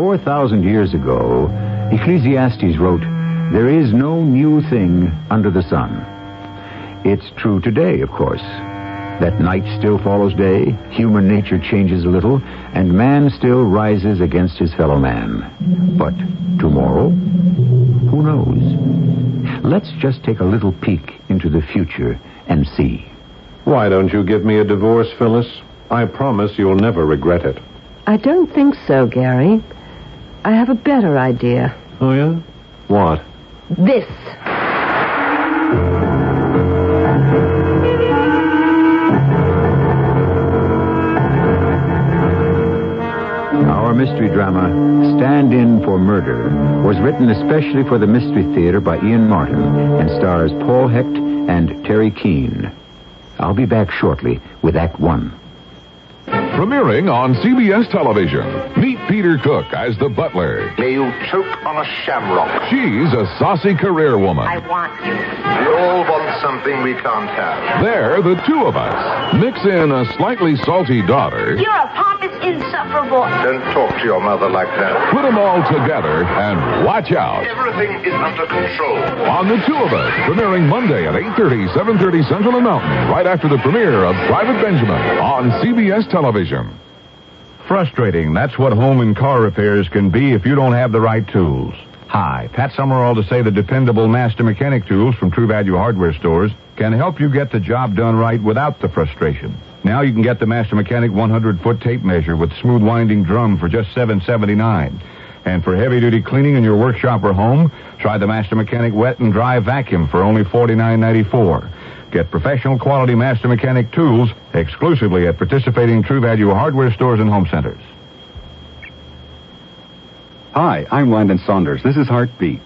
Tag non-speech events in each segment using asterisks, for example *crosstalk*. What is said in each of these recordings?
4,000 years ago, Ecclesiastes wrote, There is no new thing under the sun. It's true today, of course. That night still follows day, human nature changes a little, and man still rises against his fellow man. But tomorrow? Who knows? Let's just take a little peek into the future and see. Why don't you give me a divorce, Phyllis? I promise you'll never regret it. I don't think so, Gary. I have a better idea. Oh, yeah? What? This. Our mystery drama, Stand In for Murder, was written especially for the Mystery Theater by Ian Martin and stars Paul Hecht and Teri Keane. I'll be back shortly with Act One. Premiering on CBS television. Meet Peter Cook as the butler. May you choke on a shamrock. She's a saucy career woman. I want you. We all want something we can't have. There, the two of us. Mix in a slightly salty daughter. You're a pompous, insufferable. Don't talk to your mother like that. Put them all together and watch out. Everything is under control. On the two of us, premiering Monday at 8.30, 7.30 Central and Mountain, right after the premiere of Private Benjamin on CBS television. Frustrating. That's what home and car repairs can be if you don't have the right tools. Hi, Pat Summerall to say the dependable Master Mechanic tools from True Value Hardware stores can help you get the job done right without the frustration. Now you can get the Master Mechanic 100-foot tape measure with smooth winding drum for just $7.79. And for heavy-duty cleaning in your workshop or home, try the Master Mechanic wet and dry vacuum for only $49.94. Get professional quality Master Mechanic tools exclusively at participating True Value hardware stores and home centers. Hi, I'm Landon Saunders. This is Heartbeat.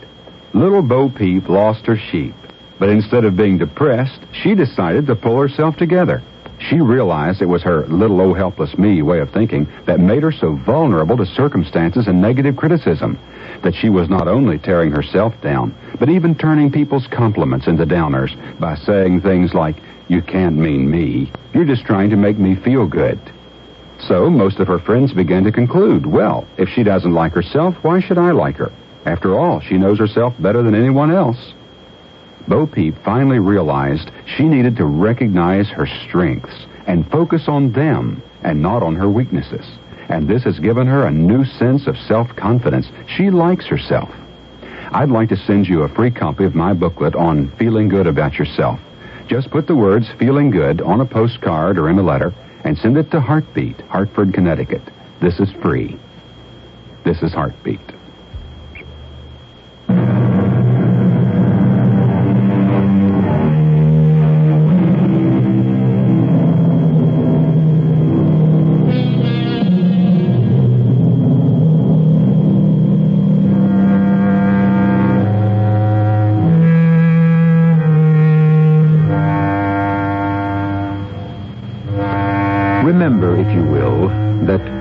Little Bo Peep lost her sheep, but instead of being depressed, she decided to pull herself together. She realized it was her little oh helpless me way of thinking that made her so vulnerable to circumstances and negative criticism that she was not only tearing herself down, but even turning people's compliments into downers by saying things like, You can't mean me. You're just trying to make me feel good. So most of her friends began to conclude, well, if she doesn't like herself, why should I like her? After all, she knows herself better than anyone else. Bo Peep finally realized she needed to recognize her strengths and focus on them and not on her weaknesses. And this has given her a new sense of self-confidence. She likes herself. I'd like to send you a free copy of my booklet on feeling good about yourself. Just put the words feeling good on a postcard or in a letter and send it to Heartbeat, Hartford, Connecticut. This is free. This is Heartbeat.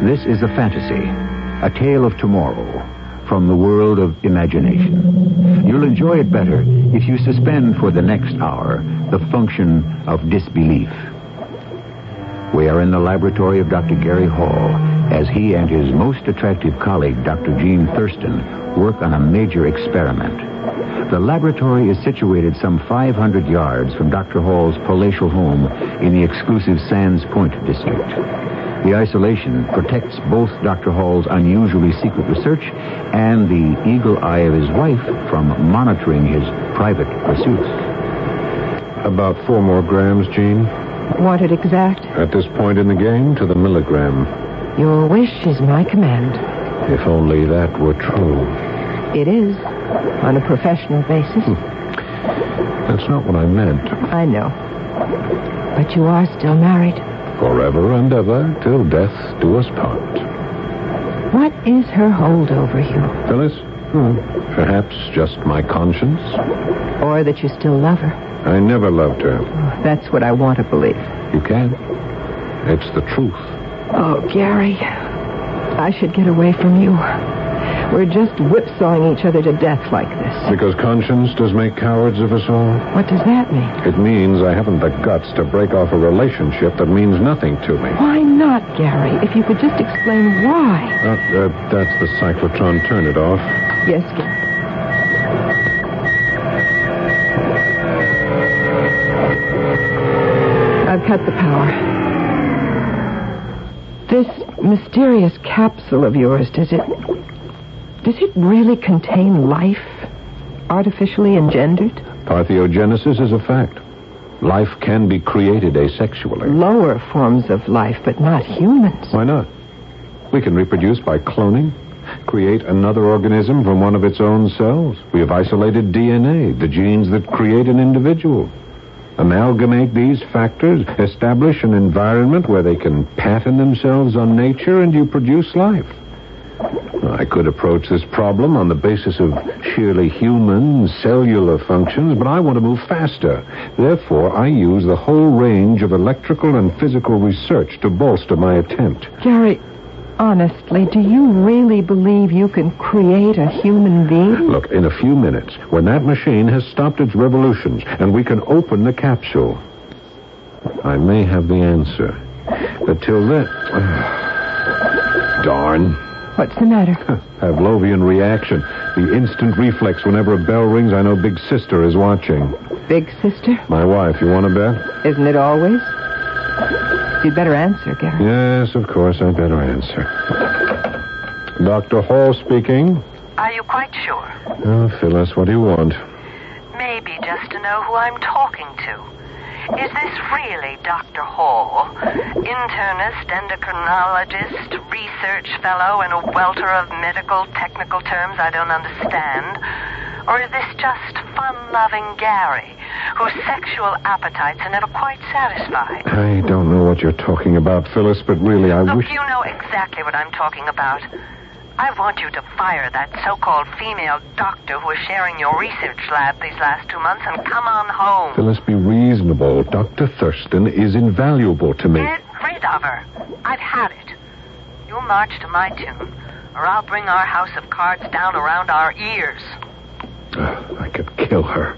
This is a fantasy, a tale of tomorrow from the world of imagination. You'll enjoy it better if you suspend for the next hour the function of disbelief. We are in the laboratory of Dr. Gary Hall as he and his most attractive colleague, Dr. Jean Thurston, work on a major experiment. The laboratory is situated some 500 yards from Dr. Hall's palatial home in the exclusive Sands Point district. The isolation protects both Dr. Hall's unusually secret research and the eagle eye of his wife from monitoring his private pursuits. About four more grams, Jean. Want it exact? At this point in the game, to the milligram. Your wish is my command. If only that were true. It is, on a professional basis. Hmm. That's not what I meant. I know. But you are still married. Forever and ever, till death do us part. What is her hold over you? Phyllis? Hmm, perhaps just my conscience. Or that you still love her? I never loved her. That's what I want to believe. You can. It's the truth. Oh, Gary. I should get away from you. We're just whipsawing each other to death like this. Because conscience does make cowards of us all? What does that mean? It means I haven't the guts to break off a relationship that means nothing to me. Why not, Gary? If you could just explain why. Uh, uh, that's the cyclotron. Turn it off. Yes, Gary. I've cut the power. This mysterious capsule of yours, does it. Does it really contain life? Artificially engendered? Parthenogenesis is a fact. Life can be created asexually. Lower forms of life, but not humans. Why not? We can reproduce by cloning, create another organism from one of its own cells. We have isolated DNA, the genes that create an individual. Amalgamate these factors, establish an environment where they can pattern themselves on nature, and you produce life. I could approach this problem on the basis of sheerly human cellular functions, but I want to move faster. Therefore, I use the whole range of electrical and physical research to bolster my attempt. Gary, honestly, do you really believe you can create a human being? Look, in a few minutes, when that machine has stopped its revolutions and we can open the capsule, I may have the answer. But till then. *sighs* Darn. What's the matter? Pavlovian reaction. The instant reflex whenever a bell rings, I know Big Sister is watching. Big sister? My wife, you want to bet? Isn't it always? You'd better answer, Gary. Yes, of course, I'd better answer. Dr. Hall speaking. Are you quite sure? Oh, Phyllis, what do you want? Maybe just to know who I'm talking to. Is this really Dr. Hall, internist, endocrinologist, research fellow, and a welter of medical technical terms I don't understand? Or is this just fun-loving Gary, whose sexual appetites are never quite satisfied? I don't know what you're talking about, Phyllis, but really, I Look, wish. you know exactly what I'm talking about. I want you to fire that so-called female doctor who is sharing your research lab these last two months and come on home. Phyllis, be reasonable. Dr. Thurston is invaluable to me. Get rid of her. I've had it. You'll march to my tune, or I'll bring our house of cards down around our ears. Ugh, I could kill her.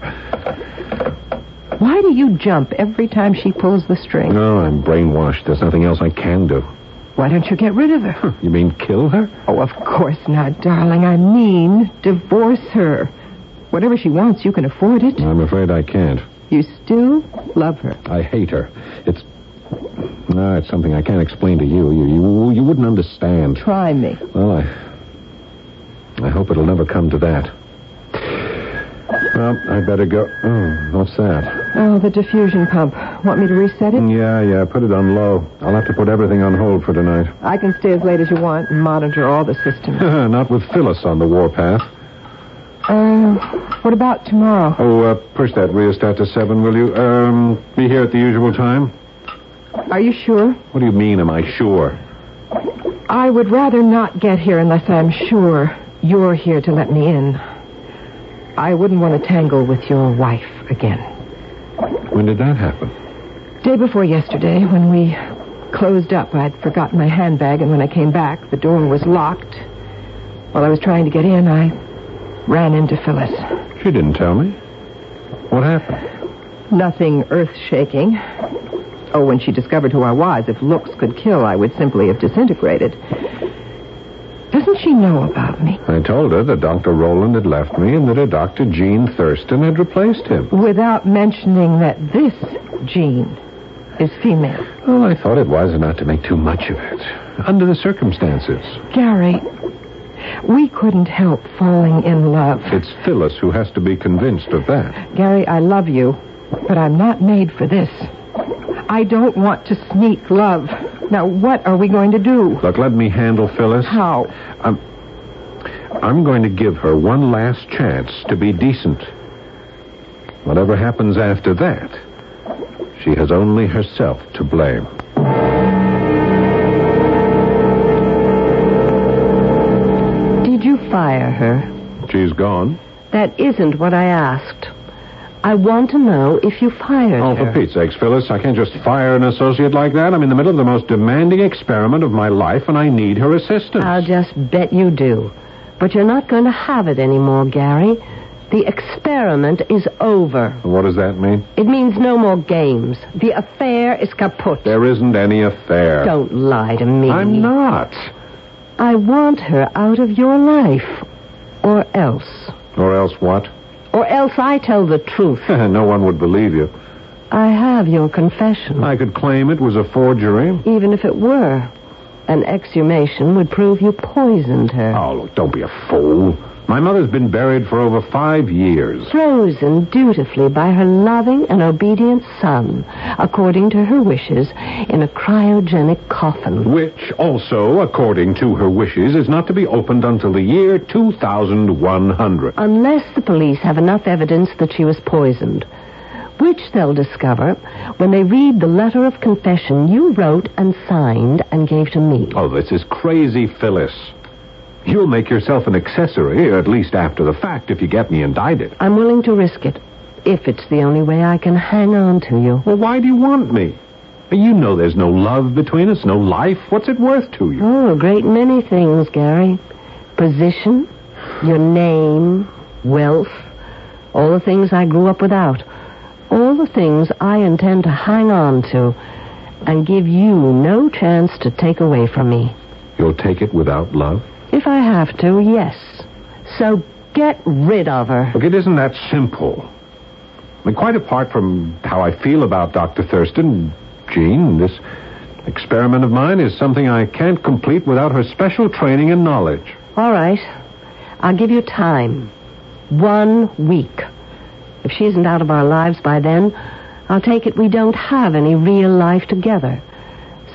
Why do you jump every time she pulls the string? No, I'm brainwashed. There's nothing else I can do. Why don't you get rid of her? You mean kill her? Oh, of course not, darling. I mean, divorce her. Whatever she wants, you can afford it. I'm afraid I can't. You still love her. I hate her. It's. No, it's something I can't explain to you. You, you, you wouldn't understand. Try me. Well, I. I hope it'll never come to that. Well, I'd better go. Oh, what's that? Oh, the diffusion pump. Want me to reset it? Yeah, yeah, put it on low. I'll have to put everything on hold for tonight. I can stay as late as you want and monitor all the systems. *laughs* Not with Phyllis on the warpath. Uh, what about tomorrow? Oh, uh, push that rheostat to seven, will you? Um, be here at the usual time? Are you sure? What do you mean, am I sure? I would rather not get here unless I'm sure you're here to let me in. I wouldn't want to tangle with your wife again. When did that happen? Day before yesterday, when we closed up, I'd forgotten my handbag, and when I came back, the door was locked. While I was trying to get in, I ran into Phyllis. She didn't tell me. What happened? Nothing earth shaking. Oh, when she discovered who I was, if looks could kill, I would simply have disintegrated. Doesn't she know about me? I told her that Dr. Rowland had left me and that a Dr. Jean Thurston had replaced him. Without mentioning that this Jean is female. Well, I thought it wise not to make too much of it. Under the circumstances. Gary, we couldn't help falling in love. It's Phyllis who has to be convinced of that. Gary, I love you, but I'm not made for this. I don't want to sneak love. Now, what are we going to do? Look, let me handle Phyllis. How? I'm, I'm going to give her one last chance to be decent. Whatever happens after that, she has only herself to blame. Fire her. She's gone. That isn't what I asked. I want to know if you fired Oh, her. for Pete's sakes, Phyllis, I can't just fire an associate like that. I'm in the middle of the most demanding experiment of my life, and I need her assistance. I'll just bet you do. But you're not going to have it anymore, Gary. The experiment is over. What does that mean? It means no more games. The affair is kaput. There isn't any affair. Don't lie to me. I'm not. I want her out of your life. Or else. Or else what? Or else I tell the truth. *laughs* no one would believe you. I have your confession. I could claim it was a forgery. Even if it were. An exhumation would prove you poisoned her. Oh, look, don't be a fool. My mother's been buried for over five years. Frozen dutifully by her loving and obedient son, according to her wishes, in a cryogenic coffin. Which also, according to her wishes, is not to be opened until the year 2100. Unless the police have enough evidence that she was poisoned. Which they'll discover when they read the letter of confession you wrote and signed and gave to me. Oh, this is crazy, Phyllis. You'll make yourself an accessory, or at least after the fact, if you get me indicted. I'm willing to risk it, if it's the only way I can hang on to you. Well, why do you want me? You know there's no love between us, no life. What's it worth to you? Oh, a great many things, Gary. Position, your name, wealth, all the things I grew up without. All the things I intend to hang on to and give you no chance to take away from me. You'll take it without love? If I have to, yes. So get rid of her. Look, it isn't that simple. I mean, quite apart from how I feel about Dr. Thurston, Jean, this experiment of mine is something I can't complete without her special training and knowledge. All right. I'll give you time. One week. If she isn't out of our lives by then, I'll take it we don't have any real life together.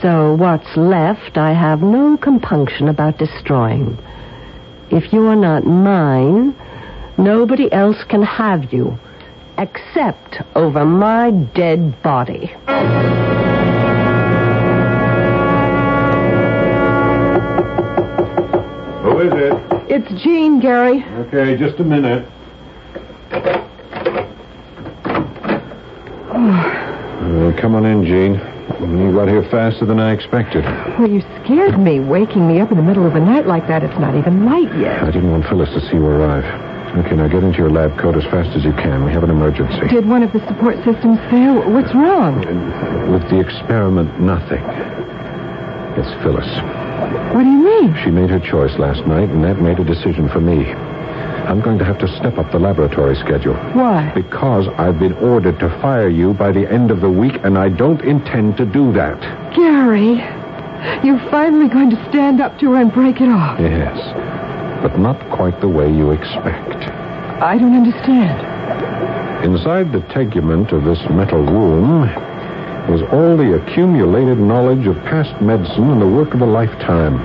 So what's left, I have no compunction about destroying. If you're not mine, nobody else can have you, except over my dead body. Who is it? It's Jean, Gary. Okay, just a minute. *sighs* Uh, come on in, Jean. You got here faster than I expected. Well, you scared me, waking me up in the middle of the night like that. It's not even light yet. I didn't want Phyllis to see you arrive. Okay, now get into your lab coat as fast as you can. We have an emergency. Did one of the support systems fail? What's wrong? With the experiment, nothing. It's Phyllis. What do you mean? She made her choice last night, and that made a decision for me. I'm going to have to step up the laboratory schedule. Why? Because I've been ordered to fire you by the end of the week, and I don't intend to do that. Gary, you're finally going to stand up to her and break it off. Yes, but not quite the way you expect. I don't understand. Inside the tegument of this metal room was all the accumulated knowledge of past medicine and the work of a lifetime.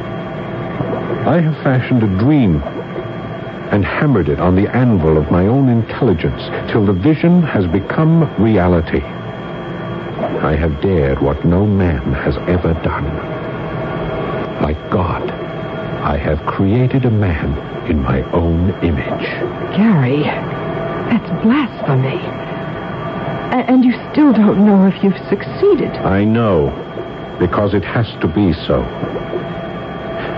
I have fashioned a dream and hammered it on the anvil of my own intelligence till the vision has become reality. I have dared what no man has ever done. Like God, I have created a man in my own image. Gary, that's blasphemy. A- and you still don't know if you've succeeded. I know, because it has to be so.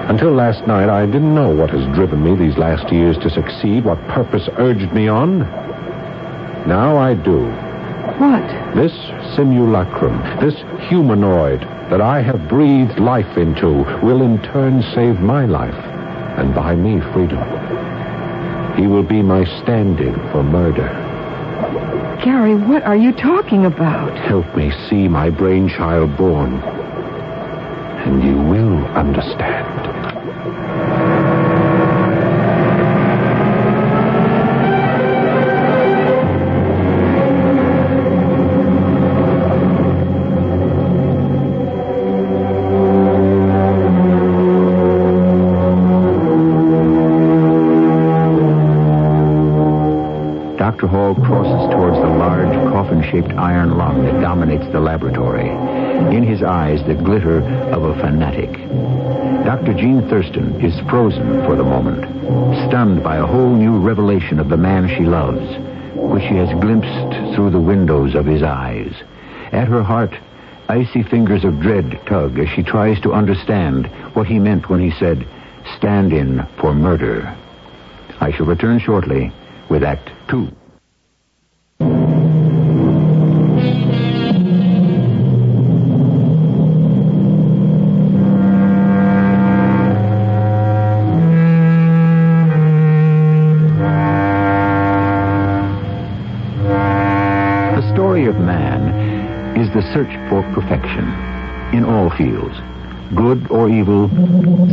Until last night, I didn't know what has driven me these last years to succeed, what purpose urged me on. Now I do. What? This simulacrum, this humanoid that I have breathed life into, will in turn save my life and buy me freedom. He will be my stand in for murder. Gary, what are you talking about? Help me see my brainchild born, and you understand. Jean Thurston is frozen for the moment, stunned. by a whole new revelation of the man she loves, which she has glimpsed through the windows of his eyes. At her heart, icy fingers of dread tug as she tries to understand what he meant when he said, stand in for murder. I shall return shortly with Act Two. Is the search for perfection in all fields, good or evil,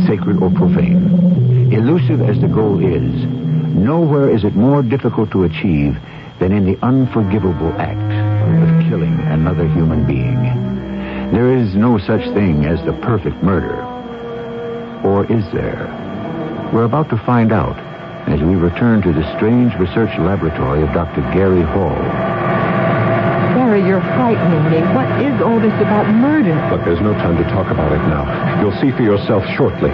sacred or profane. Elusive as the goal is, nowhere is it more difficult to achieve than in the unforgivable act of killing another human being. There is no such thing as the perfect murder. Or is there? We're about to find out as we return to the strange research laboratory of Dr. Gary Hall. You're frightening me. What is all this about murder? Look, there's no time to talk about it now. You'll see for yourself shortly.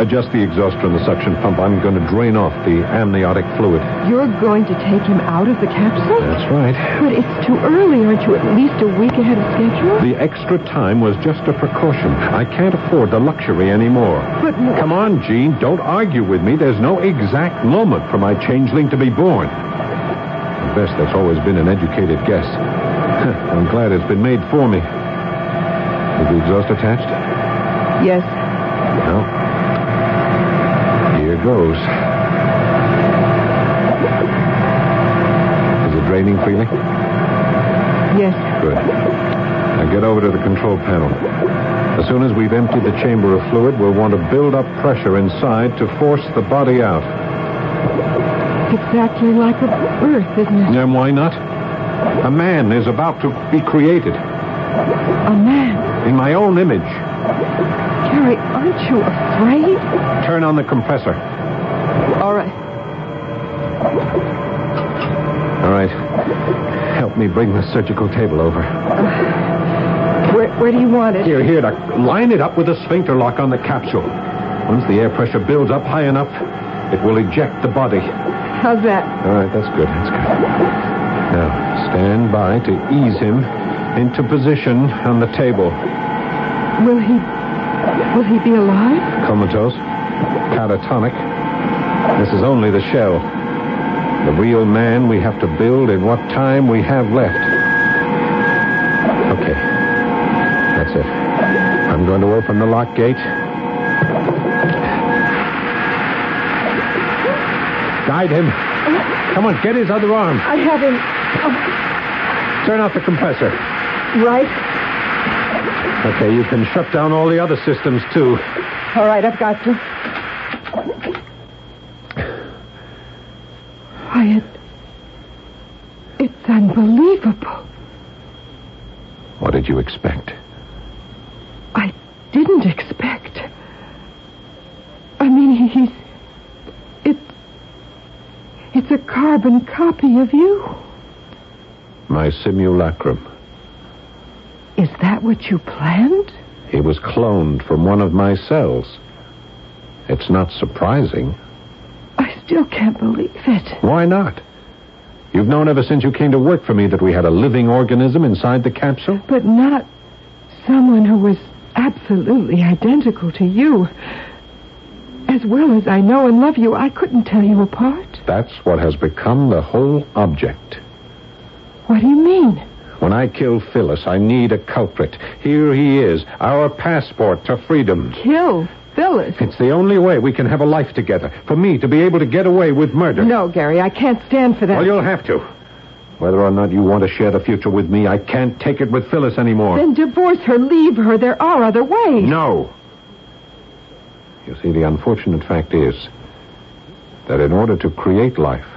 Adjust the exhauster and the suction pump. I'm going to drain off the amniotic fluid. You're going to take him out of the capsule? That's right. But it's too early. Aren't you at least a week ahead of schedule? The extra time was just a precaution. I can't afford the luxury anymore. But Come on, Jean. Don't argue with me. There's no exact moment for my changeling to be born. Best, that's always been an educated guess. *laughs* I'm glad it's been made for me. Is the exhaust attached? Yes. Well, here goes. Is it draining freely? Yes. Good. Now get over to the control panel. As soon as we've emptied the chamber of fluid, we'll want to build up pressure inside to force the body out. Exactly like a birth, isn't it? And why not? A man is about to be created. A man. In my own image. Gary, aren't you afraid? Turn on the compressor. All right. All right. Help me bring the surgical table over. Uh, where, where do you want it? Here, here. Now, line it up with a sphincter lock on the capsule. Once the air pressure builds up high enough, it will eject the body. How's that? All right, that's good. That's good. Now, stand by to ease him into position on the table. Will he. Will he be alive? Comatose. Catatonic. This is only the shell. The real man we have to build in what time we have left. Okay. That's it. I'm going to open the lock gate. Guide him. Come on, get his other arm. I have him. Oh, Turn off the compressor. right. Okay, you can shut down all the other systems, too. All right, I've got to. Wyatt. It's unbelievable. What did you expect? I didn't expect. I mean, he's. It's. It's a carbon copy of you. My simulacrum. Is that what you planned? He was cloned from one of my cells. It's not surprising. I still can't believe it. Why not? You've known ever since you came to work for me that we had a living organism inside the capsule? But not someone who was absolutely identical to you. As well as I know and love you, I couldn't tell you apart. That's what has become the whole object. What do you mean? When I kill Phyllis, I need a culprit. Here he is, our passport to freedom. Kill Phyllis? It's the only way we can have a life together. For me to be able to get away with murder. No, Gary, I can't stand for that. Well, you'll have to. Whether or not you want to share the future with me, I can't take it with Phyllis anymore. Then divorce her, leave her. There are other ways. No. You see, the unfortunate fact is that in order to create life,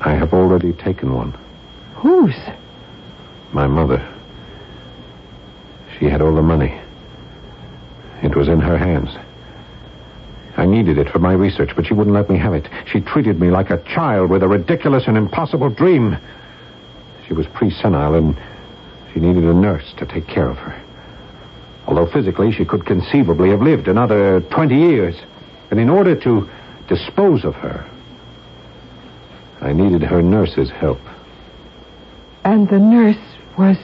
I have already taken one. Whose? My mother. She had all the money. It was in her hands. I needed it for my research, but she wouldn't let me have it. She treated me like a child with a ridiculous and impossible dream. She was pre-senile and she needed a nurse to take care of her. Although physically she could conceivably have lived another 20 years. And in order to dispose of her. I needed her nurse's help. And the nurse was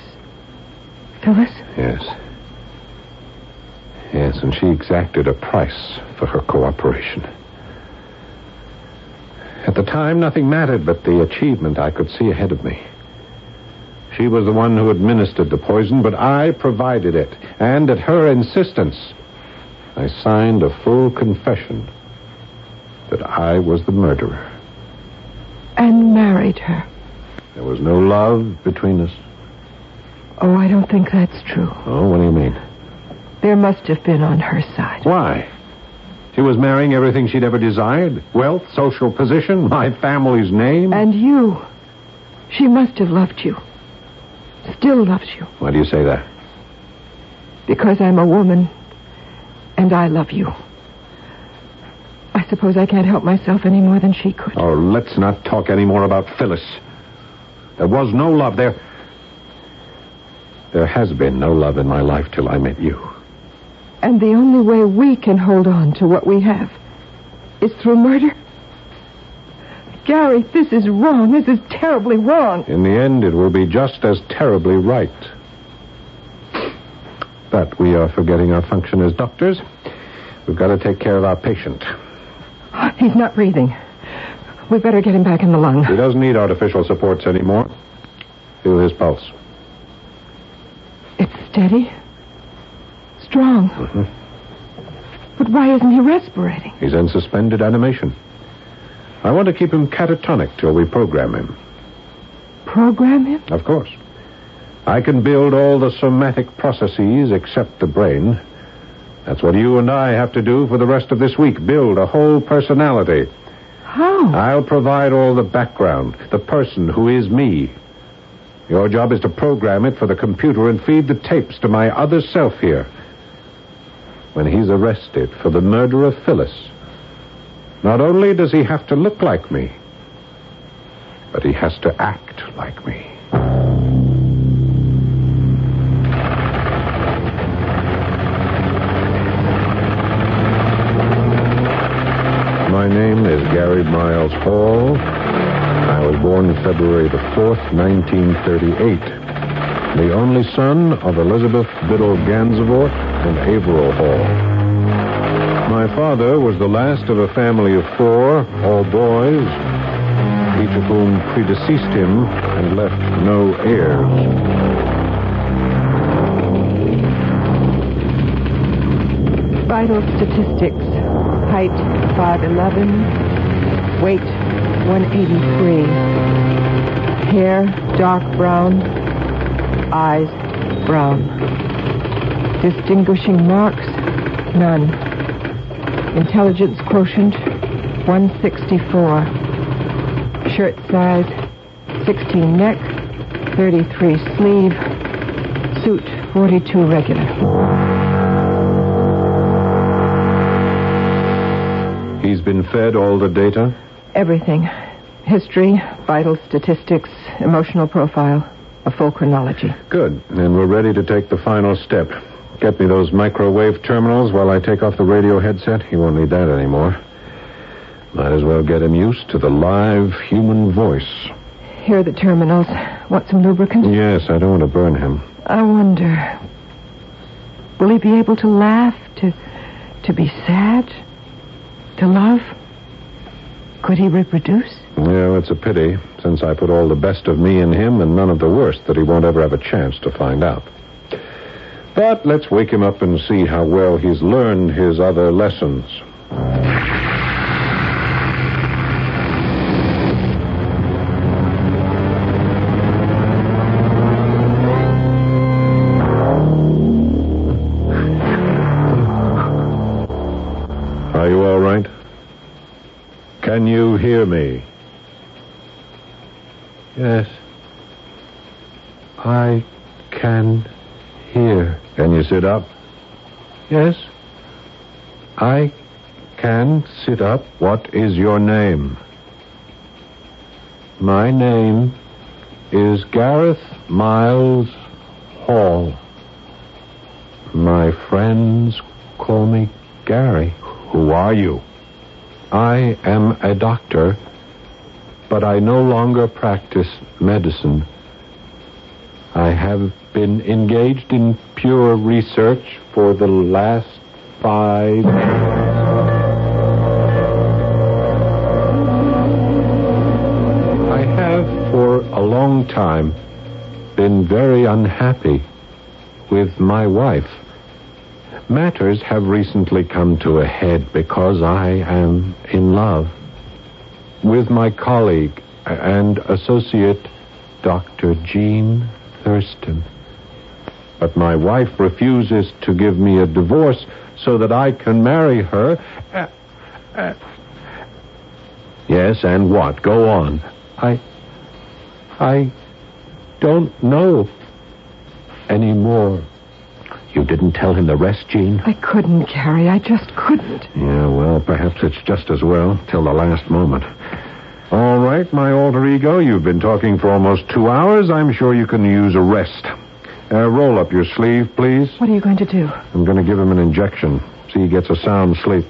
Phyllis? Yes. Yes, and she exacted a price for her cooperation. At the time, nothing mattered but the achievement I could see ahead of me. She was the one who administered the poison, but I provided it. And at her insistence, I signed a full confession that I was the murderer. And married her. There was no love between us. Oh, I don't think that's true. Oh, what do you mean? There must have been on her side. Why? She was marrying everything she'd ever desired wealth, social position, *laughs* my family's name. And you. She must have loved you. Still loves you. Why do you say that? Because I'm a woman and I love you. I suppose I can't help myself any more than she could. Oh, let's not talk any more about Phyllis. There was no love there. There has been no love in my life till I met you. And the only way we can hold on to what we have is through murder? Gary, this is wrong. This is terribly wrong. In the end, it will be just as terribly right. But we are forgetting our function as doctors. We've got to take care of our patient. He's not breathing. We better get him back in the lung. He doesn't need artificial supports anymore. Feel his pulse. It's steady. Strong. Mm-hmm. But why isn't he respirating? He's in suspended animation. I want to keep him catatonic till we program him. Program him? Of course. I can build all the somatic processes except the brain. That's what you and I have to do for the rest of this week build a whole personality. How? I'll provide all the background, the person who is me. Your job is to program it for the computer and feed the tapes to my other self here. When he's arrested for the murder of Phyllis, not only does he have to look like me, but he has to act like me. My name Miles Hall. I was born February the 4th, 1938. The only son of Elizabeth Biddle Gansevoort and Averill Hall. My father was the last of a family of four, all boys, each of whom predeceased him and left no heirs. Vital statistics. Height 5'11. Weight 183. Hair dark brown. Eyes brown. Distinguishing marks? None. Intelligence quotient 164. Shirt size 16 neck, 33 sleeve. Suit 42 regular. He's been fed all the data? Everything. History, vital statistics, emotional profile, a full chronology. Good. And we're ready to take the final step. Get me those microwave terminals while I take off the radio headset. He won't need that anymore. Might as well get him used to the live human voice. Here are the terminals. Want some lubricant? Yes, I don't want to burn him. I wonder. Will he be able to laugh? To to be sad? To love? Could he reproduce? Yeah, it's a pity, since I put all the best of me in him and none of the worst that he won't ever have a chance to find out. But let's wake him up and see how well he's learned his other lessons. Can you hear me? Yes. I can hear. Can you sit up? Yes. I can sit up. What is your name? My name is Gareth Miles Hall. My friends call me Gary. Who are you? I am a doctor, but I no longer practice medicine. I have been engaged in pure research for the last five. I have for a long time been very unhappy with my wife. Matters have recently come to a head because I am in love with my colleague and associate, Dr. Jean Thurston. But my wife refuses to give me a divorce so that I can marry her. Uh, uh, yes, and what? Go on. I. I don't know anymore. You didn't tell him the rest, Jean? I couldn't, Gary. I just couldn't. Yeah, well, perhaps it's just as well till the last moment. All right, my alter ego, you've been talking for almost two hours. I'm sure you can use a rest. Uh, roll up your sleeve, please. What are you going to do? I'm going to give him an injection. See he gets a sound sleep.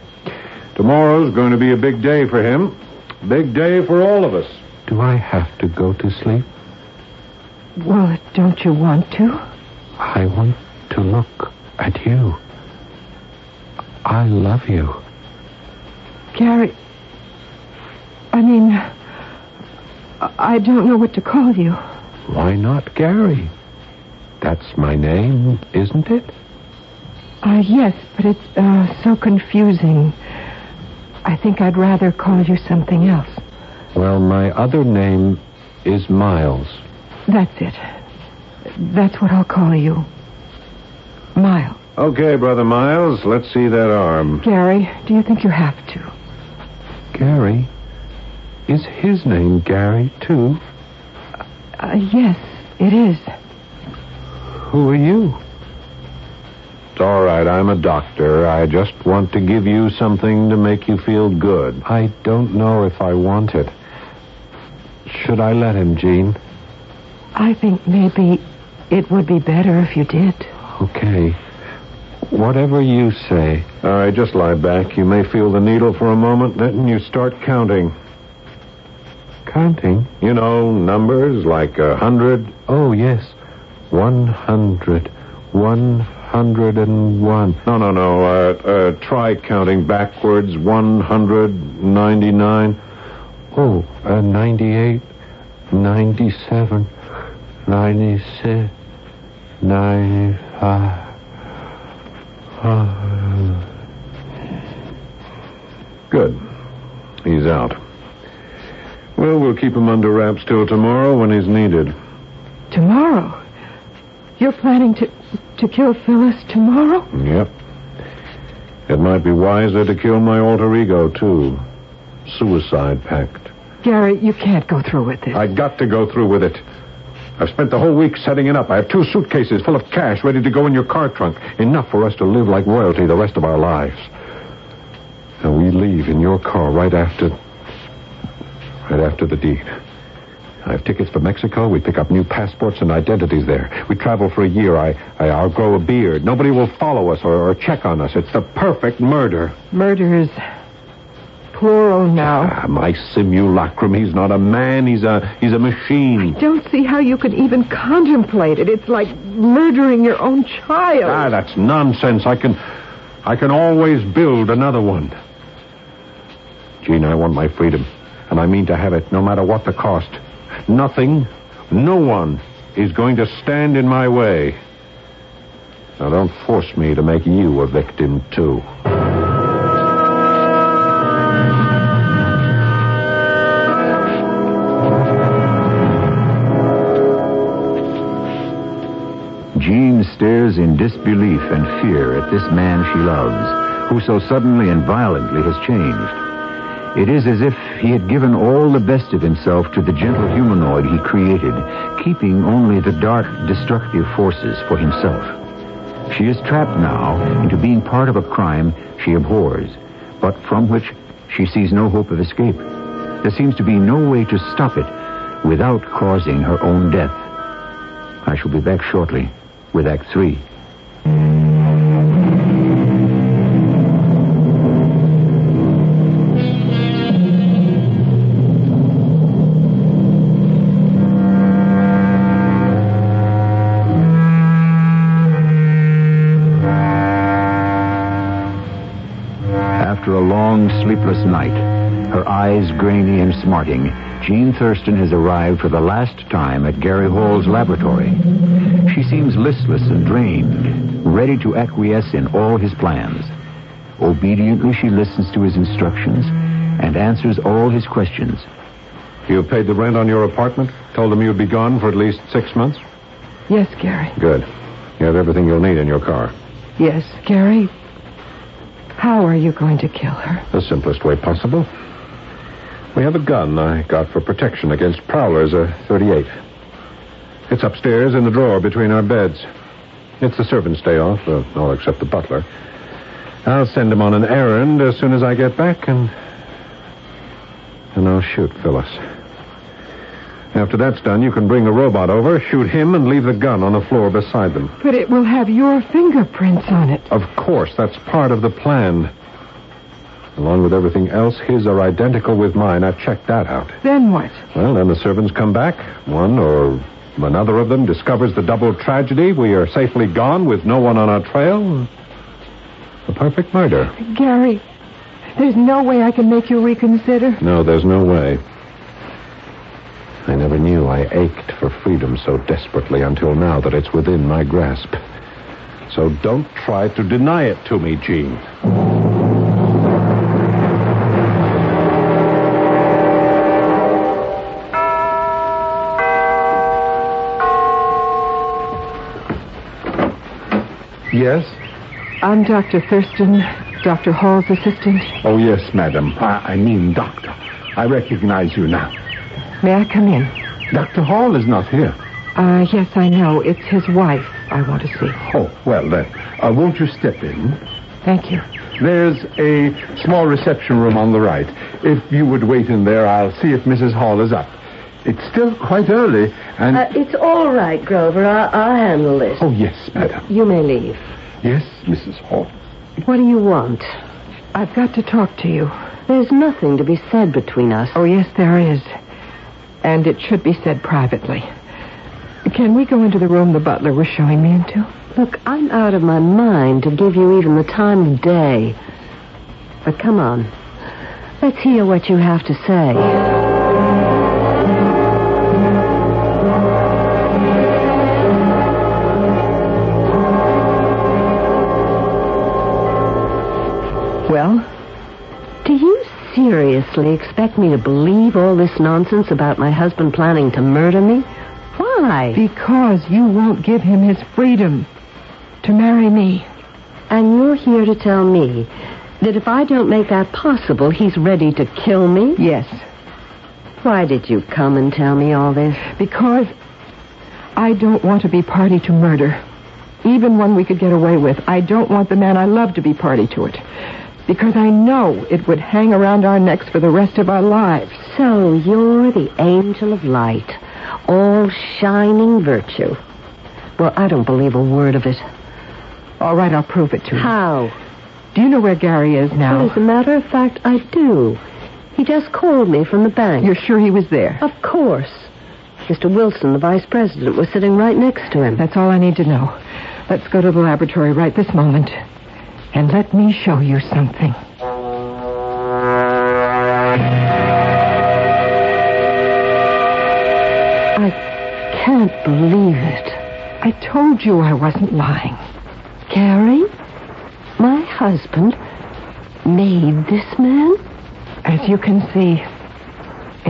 Tomorrow's going to be a big day for him. Big day for all of us. Do I have to go to sleep? Well, don't you want to? I want to look at you. I love you. Gary. I mean, I don't know what to call you. Why not Gary? That's my name, isn't it? Uh, yes, but it's uh, so confusing. I think I'd rather call you something else. Well, my other name is Miles. That's it. That's what I'll call you. Miles. Okay, Brother Miles, let's see that arm. Gary, do you think you have to? Gary? Is his name Gary, too? Uh, yes, it is. Who are you? It's all right, I'm a doctor. I just want to give you something to make you feel good. I don't know if I want it. Should I let him, Jean? I think maybe it would be better if you did. Okay. Whatever you say. All right, just lie back. You may feel the needle for a moment, then you start counting. Counting? You know, numbers like a hundred. Oh, yes. One hundred. One hundred and one. No, no, no. Uh, uh, try counting backwards. One hundred ninety-nine. Oh, uh, ninety-eight. Ninety-seven. Ninety-six. Ninety-five. Good. He's out. Well, we'll keep him under wraps till tomorrow when he's needed. Tomorrow? You're planning to to kill Phyllis tomorrow? Yep. It might be wiser to kill my alter ego, too. Suicide pact. Gary, you can't go through with this. I got to go through with it. I've spent the whole week setting it up. I have two suitcases full of cash ready to go in your car trunk. Enough for us to live like royalty the rest of our lives. And we leave in your car right after. right after the deed. I have tickets for Mexico. We pick up new passports and identities there. We travel for a year. I, I, I'll grow a beard. Nobody will follow us or, or check on us. It's the perfect murder. Murder is plural now. Ah, my simulacrum. He's not a man. He's a he's a machine. I don't see how you could even contemplate it. It's like murdering your own child. Ah, that's nonsense. I can I can always build another one. Jean, I want my freedom. And I mean to have it no matter what the cost. Nothing, no one is going to stand in my way. Now don't force me to make you a victim, too. Jean stares in disbelief and fear at this man she loves, who so suddenly and violently has changed. It is as if he had given all the best of himself to the gentle humanoid he created, keeping only the dark, destructive forces for himself. She is trapped now into being part of a crime she abhors, but from which she sees no hope of escape. There seems to be no way to stop it without causing her own death. I shall be back shortly with Act Three. After a long, sleepless night, her eyes grainy and smarting, Jean Thurston has arrived for the last time at Gary Hall's laboratory. She seems listless and drained, ready to acquiesce in all his plans. Obediently, she listens to his instructions and answers all his questions. You paid the rent on your apartment? Told them you'd be gone for at least six months? Yes, Gary. Good. You have everything you'll need in your car. Yes, Gary. How are you going to kill her? The simplest way possible. We have a gun I got for protection against prowlers, a 38. It's upstairs in the drawer between our beds. It's the servant's day off, uh, all except the butler. I'll send him on an errand as soon as I get back, and. And I'll shoot Phyllis. After that's done, you can bring the robot over, shoot him, and leave the gun on the floor beside them. But it will have your fingerprints on it. Of course, that's part of the plan. Along with everything else, his are identical with mine. I've checked that out. Then what? Well, then the servants come back. One or another of them discovers the double tragedy. We are safely gone with no one on our trail. A perfect murder. Gary, there's no way I can make you reconsider. No, there's no way. I never knew I ached for freedom so desperately until now that it's within my grasp. So don't try to deny it to me, Jean. Yes? I'm Dr. Thurston, Dr. Hall's assistant. Oh, yes, madam. I, I mean, doctor. I recognize you now. May I come in? Dr. Hall is not here. Uh, yes, I know. It's his wife I want to see. Oh, well, then. Uh, won't you step in? Thank you. There's a small reception room on the right. If you would wait in there, I'll see if Mrs. Hall is up. It's still quite early, and... Uh, it's all right, Grover. I'll, I'll handle this. Oh, yes, madam. You may leave. Yes, Mrs. Hall. What do you want? I've got to talk to you. There's nothing to be said between us. Oh, yes, there is. And it should be said privately. Can we go into the room the butler was showing me into? Look, I'm out of my mind to give you even the time of day. But come on. Let's hear what you have to say. Well? Do you seriously expect me to believe all this nonsense about my husband planning to murder me? Why? Because you won't give him his freedom to marry me. And you're here to tell me that if I don't make that possible, he's ready to kill me? Yes. Why did you come and tell me all this? Because I don't want to be party to murder. Even one we could get away with. I don't want the man I love to be party to it. Because I know it would hang around our necks for the rest of our lives. So you're the angel of light, all shining virtue. Well, I don't believe a word of it. All right, I'll prove it to you. How? Do you know where Gary is now? Well, as a matter of fact, I do. He just called me from the bank. You're sure he was there? Of course. Mr. Wilson, the vice president, was sitting right next to him. That's all I need to know. Let's go to the laboratory right this moment. And let me show you something. I can't believe it. I told you I wasn't lying. Gary, my husband made this man? As you can see,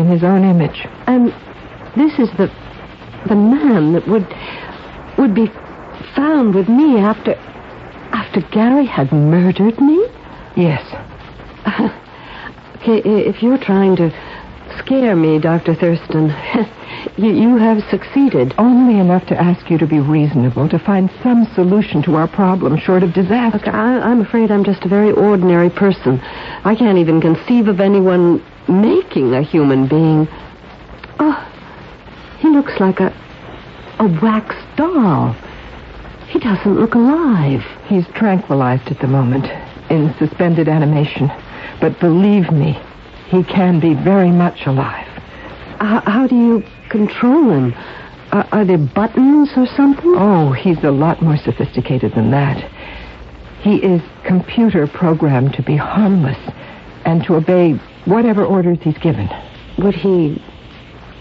in his own image. And this is the the man that would would be found with me after after Gary had murdered me? Yes. *laughs* okay, if you're trying to scare me, Dr. Thurston, *laughs* you, you have succeeded. Only enough to ask you to be reasonable, to find some solution to our problem short of disaster. Look, I, I'm afraid I'm just a very ordinary person. I can't even conceive of anyone making a human being. Oh, he looks like a a wax doll. He doesn't look alive. He's tranquilized at the moment, in suspended animation. But believe me, he can be very much alive. H- how do you control him? Are, are there buttons or something? Oh, he's a lot more sophisticated than that. He is computer programmed to be harmless and to obey whatever orders he's given. Would he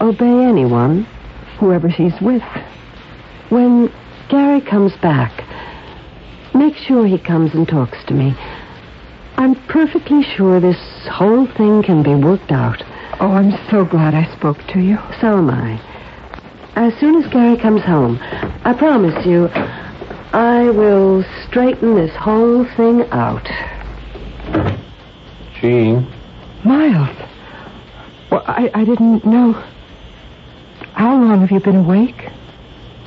obey anyone? Whoever he's with. When Gary comes back, make sure he comes and talks to me. I'm perfectly sure this whole thing can be worked out. Oh, I'm so glad I spoke to you. So am I. As soon as Gary comes home, I promise you, I will straighten this whole thing out. Jean, Miles. Well, I, I didn't know. How long have you been awake?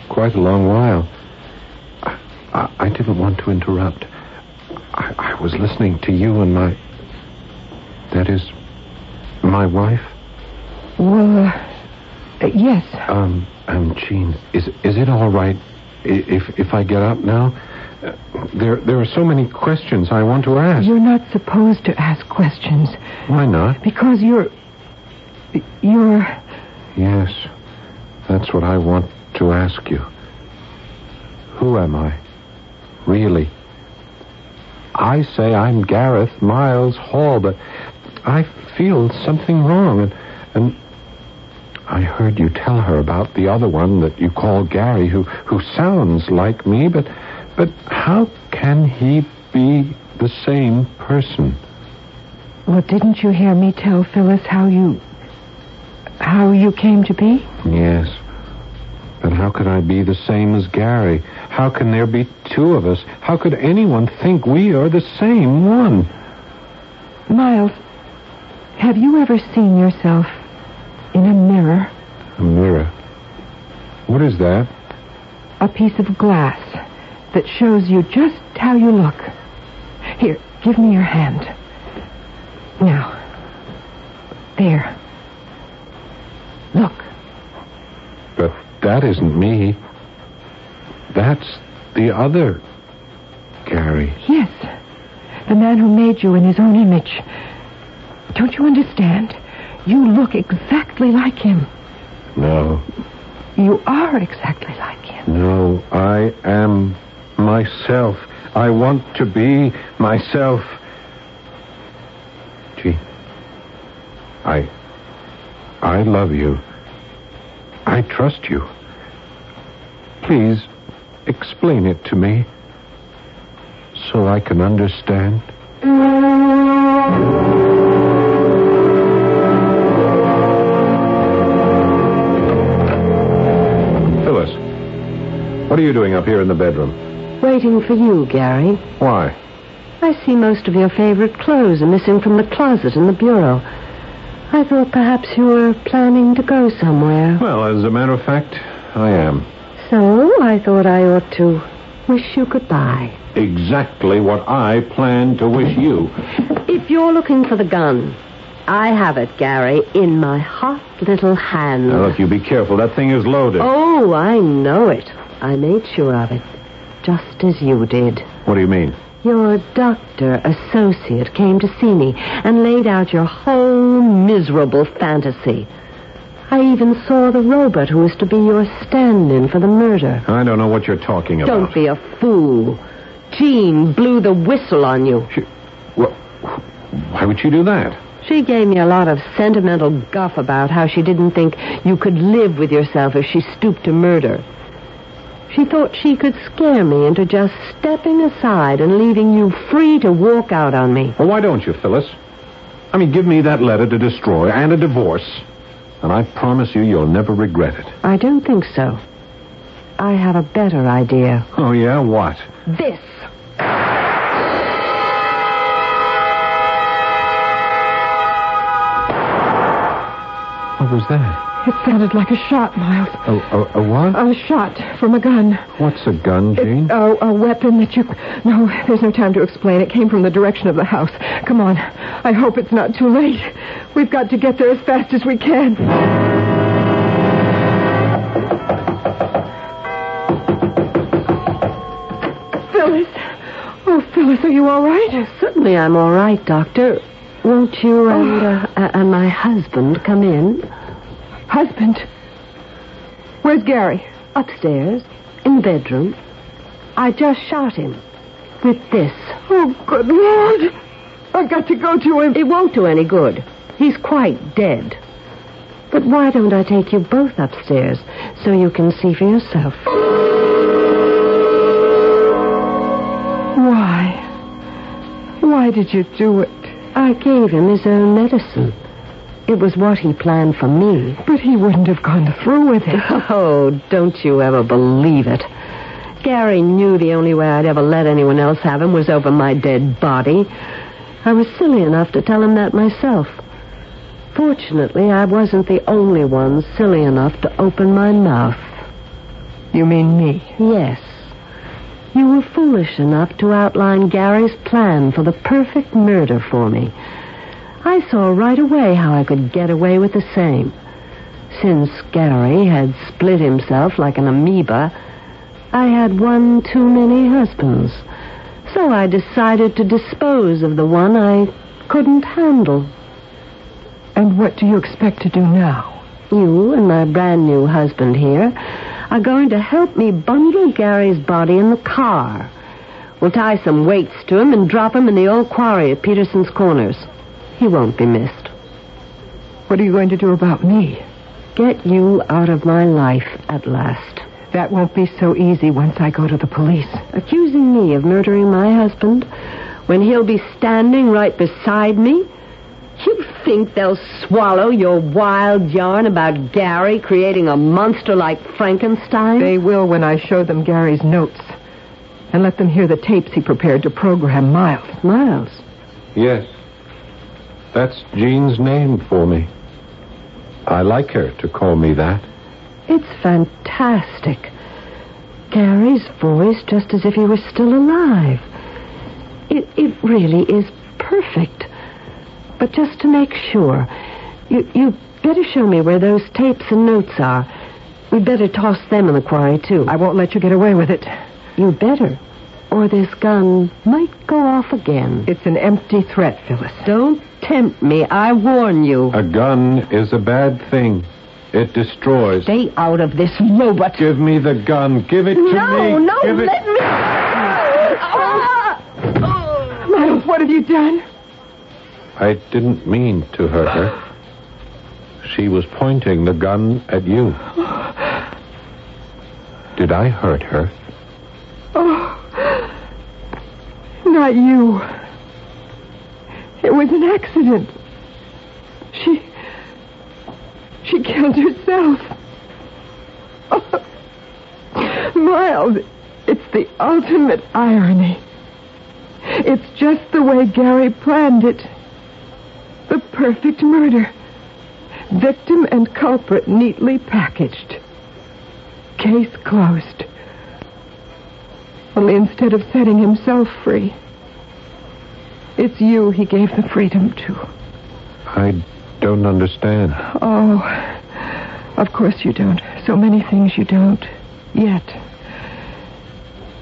Quite a long while. I, I, I didn't want to interrupt. I, I was listening to you and my. That is, my wife. Well, uh, uh, yes. Um, um, Jean, is is it all right if if I get up now? Uh, there there are so many questions I want to ask. You're not supposed to ask questions Why not? because you're. You're. Yes, that's what I want to ask you. Who am I? Really? I say I'm Gareth Miles Hall, but I feel something wrong, and and I heard you tell her about the other one that you call Gary, who who sounds like me, but but how can he be the same person? Well, didn't you hear me tell Phyllis how you. how you came to be? Yes. But how could I be the same as Gary? How can there be two of us? How could anyone think we are the same one? Miles, have you ever seen yourself in a mirror? A mirror. What is that? A piece of glass that shows you just how you look. Here, give me your hand. Now. There. Look. But that isn't me. That's the other Gary. Yes. The man who made you in his own image. Don't you understand? You look exactly like him. No, You are exactly like him. no, I am myself. I want to be myself. Gee, I, I love you. I trust you. Please, explain it to me so I can understand. Phyllis, what are you doing up here in the bedroom? Waiting for you, Gary. Why? I see most of your favorite clothes are missing from the closet in the bureau. I thought perhaps you were planning to go somewhere. Well, as a matter of fact, I am. So I thought I ought to wish you goodbye. Exactly what I planned to wish you. If you're looking for the gun, I have it, Gary, in my hot little hand. Now, look, you be careful. That thing is loaded. Oh, I know it. I made sure of it. Just as you did. What do you mean? Your doctor associate came to see me and laid out your whole miserable fantasy. I even saw the robot who was to be your stand-in for the murder. I don't know what you're talking about. Don't be a fool. Jean blew the whistle on you. She, well, why would she do that? She gave me a lot of sentimental guff about how she didn't think you could live with yourself if she stooped to murder. She thought she could scare me into just stepping aside and leaving you free to walk out on me. Well, why don't you, Phyllis? I mean, give me that letter to destroy and a divorce, and I promise you you'll never regret it. I don't think so. I have a better idea. Oh, yeah? What? This. What was that? It sounded like a shot, Miles. A, a, a what? A shot from a gun. What's a gun, Jean? A, a weapon that you. No, there's no time to explain. It came from the direction of the house. Come on. I hope it's not too late. We've got to get there as fast as we can. Phyllis. Oh, Phyllis, are you all right? Well, certainly I'm all right, Doctor. Won't you and, uh, uh, and my husband come in? Husband. Where's Gary? Upstairs, in the bedroom. I just shot him. With this. Oh, good Lord. I've got to go to him. It won't do any good. He's quite dead. But why don't I take you both upstairs so you can see for yourself? Why? Why did you do it? I gave him his own medicine. It was what he planned for me. But he wouldn't have gone through with it. *laughs* Oh, don't you ever believe it. Gary knew the only way I'd ever let anyone else have him was over my dead body. I was silly enough to tell him that myself. Fortunately, I wasn't the only one silly enough to open my mouth. You mean me? Yes. You were foolish enough to outline Gary's plan for the perfect murder for me. I saw right away how I could get away with the same. Since Gary had split himself like an amoeba, I had one too many husbands. So I decided to dispose of the one I couldn't handle. And what do you expect to do now? You and my brand new husband here are going to help me bundle Gary's body in the car. We'll tie some weights to him and drop him in the old quarry at Peterson's Corners. He won't be missed. What are you going to do about me? Get you out of my life at last. That won't be so easy once I go to the police. Accusing me of murdering my husband when he'll be standing right beside me? You think they'll swallow your wild yarn about Gary creating a monster like Frankenstein? They will when I show them Gary's notes and let them hear the tapes he prepared to program Miles. Miles? Yes. That's Jean's name for me. I like her to call me that. It's fantastic. Gary's voice just as if he was still alive. It, it really is perfect. But just to make sure, you, you better show me where those tapes and notes are. We'd better toss them in the quarry, too. I won't let you get away with it. You better. Or this gun might go off again. It's an empty threat, Phyllis. Don't tempt me. I warn you. A gun is a bad thing. It destroys. Stay out of this, robot. Give me the gun. Give it to no, me. No, no, let me. Miles, what have you done? I didn't mean to hurt her. She was pointing the gun at you. Did I hurt her? Oh, not you. It was an accident. She. She killed herself. Oh. It's the ultimate irony. It's just the way Gary planned it. The perfect murder. Victim and culprit neatly packaged. Case closed. Only instead of setting himself free, it's you he gave the freedom to. I don't understand. Oh, of course you don't. So many things you don't. Yet.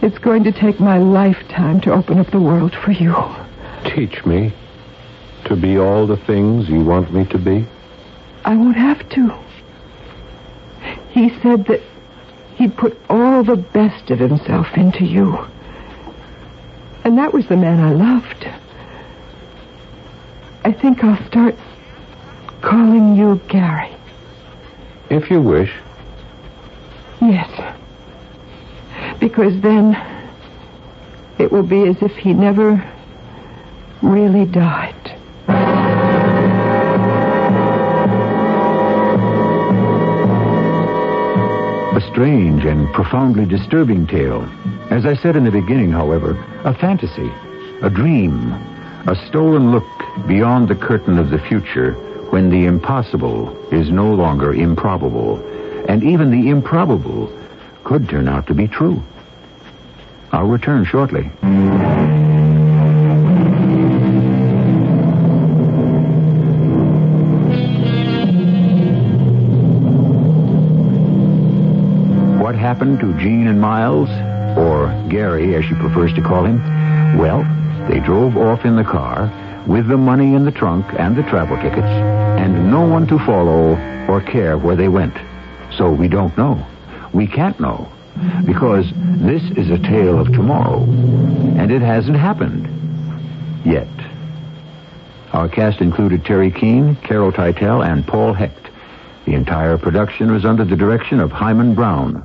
It's going to take my lifetime to open up the world for you. Teach me to be all the things you want me to be. I won't have to. He said that he'd put all the best of himself into you. And that was the man I loved. I think I'll start calling you Gary. If you wish. Yes. Because then it will be as if he never really died. A strange and profoundly disturbing tale. As I said in the beginning, however, a fantasy, a dream, a stolen look beyond the curtain of the future when the impossible is no longer improbable, and even the improbable could turn out to be true. I'll return shortly. What happened to Jean and Miles, or Gary as she prefers to call him? Well, they drove off in the car with the money in the trunk and the travel tickets, and no one to follow or care where they went. So we don't know. We can't know. Because this is a tale of tomorrow, and it hasn't happened. Yet. Our cast included Teri Keane, Carol Teitel, and Paul Hecht. The entire production was under the direction of Himan Brown.